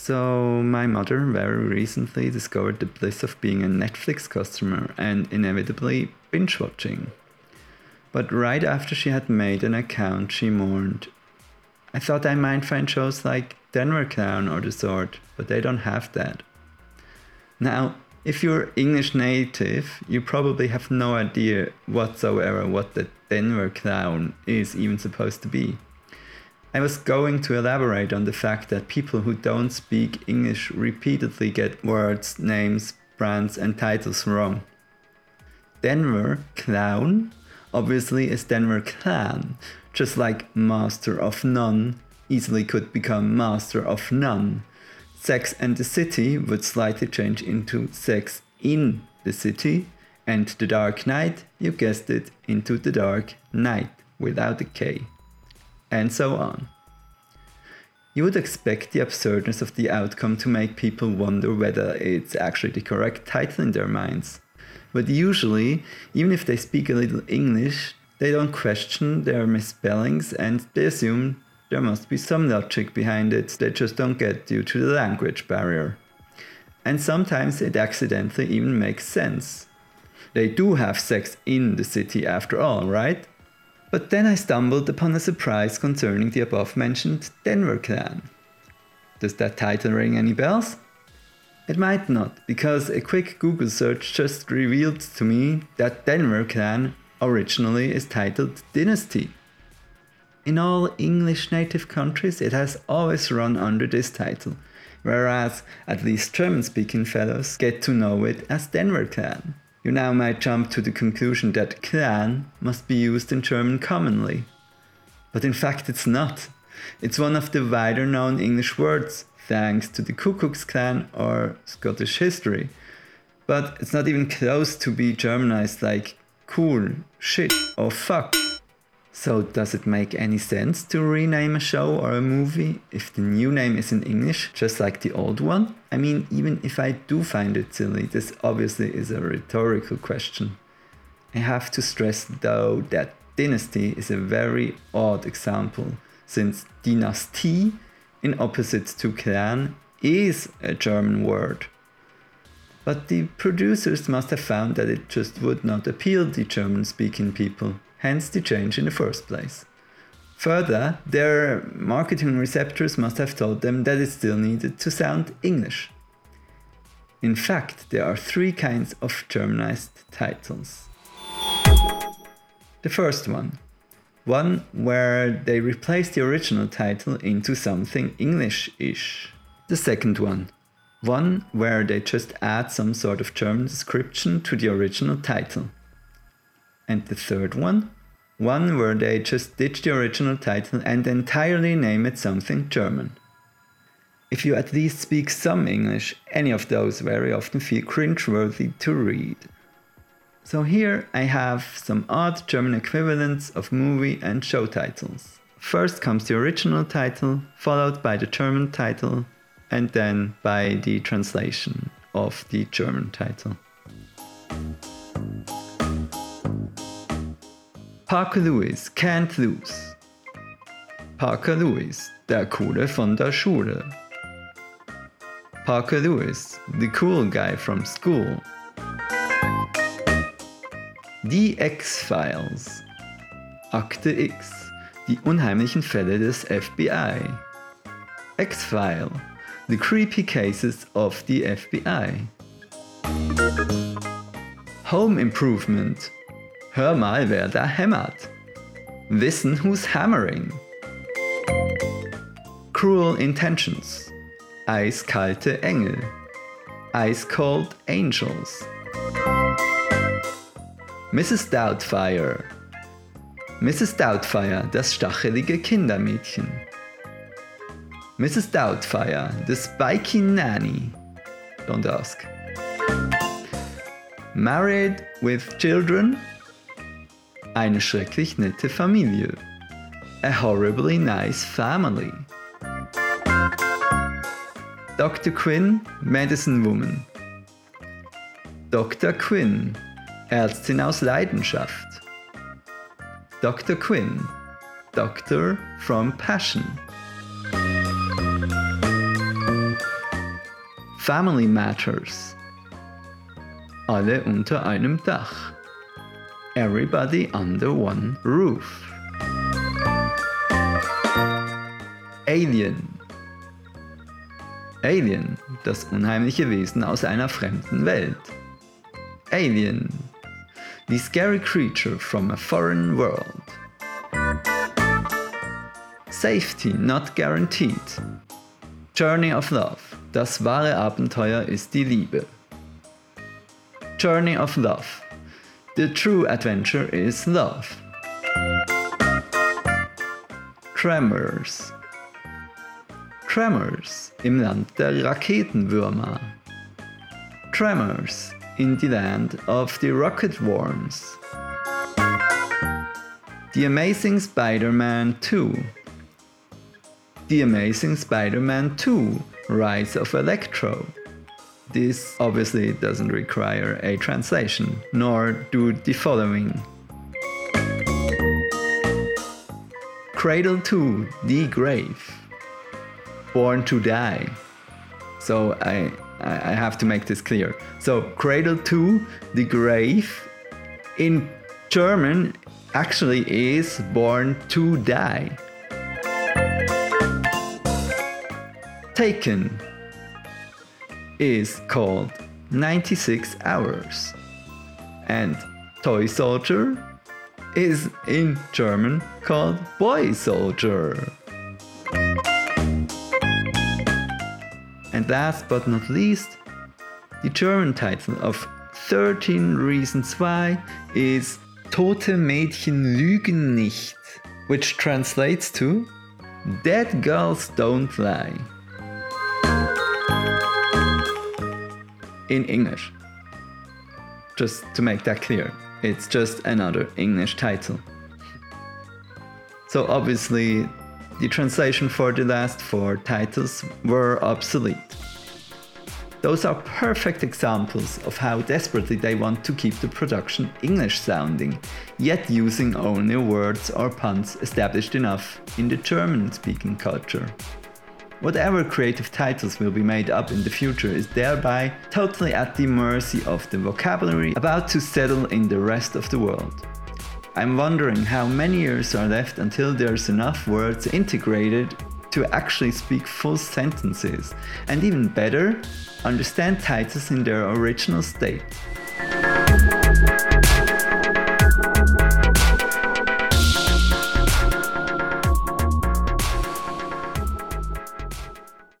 So, my mother very recently discovered the bliss of being a Netflix customer and inevitably binge watching. But right after she had made an account, she mourned. I thought I might find shows like Denver Clown or the sort, but they don't have that. Now, if you're English native, you probably have no idea whatsoever what the Denver Clown is even supposed to be. I was going to elaborate on the fact that people who don't speak English repeatedly get words, names, brands, and titles wrong. Denver Clown obviously is Denver Clan, just like Master of None easily could become Master of None. Sex and the City would slightly change into Sex in the City, and The Dark Knight, you guessed it, into The Dark Knight without a K. And so on. You would expect the absurdness of the outcome to make people wonder whether it's actually the correct title in their minds. But usually, even if they speak a little English, they don't question their misspellings and they assume there must be some logic behind it they just don't get due to the language barrier. And sometimes it accidentally even makes sense. They do have sex in the city after all, right? But then I stumbled upon a surprise concerning the above mentioned Denver clan. Does that title ring any bells? It might not, because a quick Google search just revealed to me that Denver clan originally is titled Dynasty. In all English native countries, it has always run under this title, whereas at least German speaking fellows get to know it as Denver Clan. You now might jump to the conclusion that clan must be used in German commonly. But in fact, it's not. It's one of the wider known English words, thanks to the Ku Klan or Scottish history. But it's not even close to be Germanized like cool, shit, or fuck. So, does it make any sense to rename a show or a movie if the new name is in English, just like the old one? I mean, even if I do find it silly, this obviously is a rhetorical question. I have to stress though that dynasty is a very odd example, since dynasty, in opposite to clan, is a German word. But the producers must have found that it just would not appeal to German speaking people hence the change in the first place. Further, their marketing receptors must have told them that it still needed to sound English. In fact, there are three kinds of Germanized titles. The first one, one where they replace the original title into something English ish. The second one, one where they just add some sort of German description to the original title. And the third one? One where they just ditch the original title and entirely name it something German. If you at least speak some English, any of those very often feel cringeworthy to read. So here I have some odd German equivalents of movie and show titles. First comes the original title, followed by the German title, and then by the translation of the German title. Parker Lewis can't lose. Parker Lewis, der Coole von der Schule. Parker Lewis, the cool guy from school. Die X-Files. Akte X. Die unheimlichen Fälle des FBI. X-File. The creepy cases of the FBI. Home Improvement. Hör mal, wer da hämmert. Wissen, who's hammering. Cruel Intentions. Eiskalte Engel. Ice Cold Angels. Mrs. Doubtfire. Mrs. Doubtfire, das stachelige Kindermädchen. Mrs. Doubtfire, the spiky nanny. Don't ask. Married with children Eine schrecklich nette Familie. A horribly nice family. Dr. Quinn, Medicine Woman. Dr. Quinn, Ärztin aus Leidenschaft. Dr. Quinn, Doctor from Passion. Family Matters. Alle unter einem Dach. Everybody under one roof. Alien. Alien, das unheimliche Wesen aus einer fremden Welt. Alien, the scary creature from a foreign world. Safety not guaranteed. Journey of Love, das wahre Abenteuer ist die Liebe. Journey of Love, the true adventure is love. Tremors, Tremors im Land der Raketenwürmer. Tremors in the land of the rocket worms. The Amazing Spider-Man 2. The Amazing Spider-Man 2 Rise of Electro. This obviously doesn't require a translation, nor do the following. Cradle to The Grave. Born to Die. So I, I have to make this clear. So Cradle to the Grave in German actually is Born to Die. Taken is called 96 Hours. And Toy Soldier is in German called Boy Soldier. And last but not least, the German title of 13 Reasons Why is Tote Mädchen lügen nicht, which translates to Dead Girls Don't Lie. In English. Just to make that clear, it's just another English title. So obviously, the translation for the last four titles were obsolete. Those are perfect examples of how desperately they want to keep the production English sounding, yet using only words or puns established enough in the German speaking culture. Whatever creative titles will be made up in the future is thereby totally at the mercy of the vocabulary about to settle in the rest of the world. I'm wondering how many years are left until there's enough words integrated to actually speak full sentences, and even better, understand titles in their original state.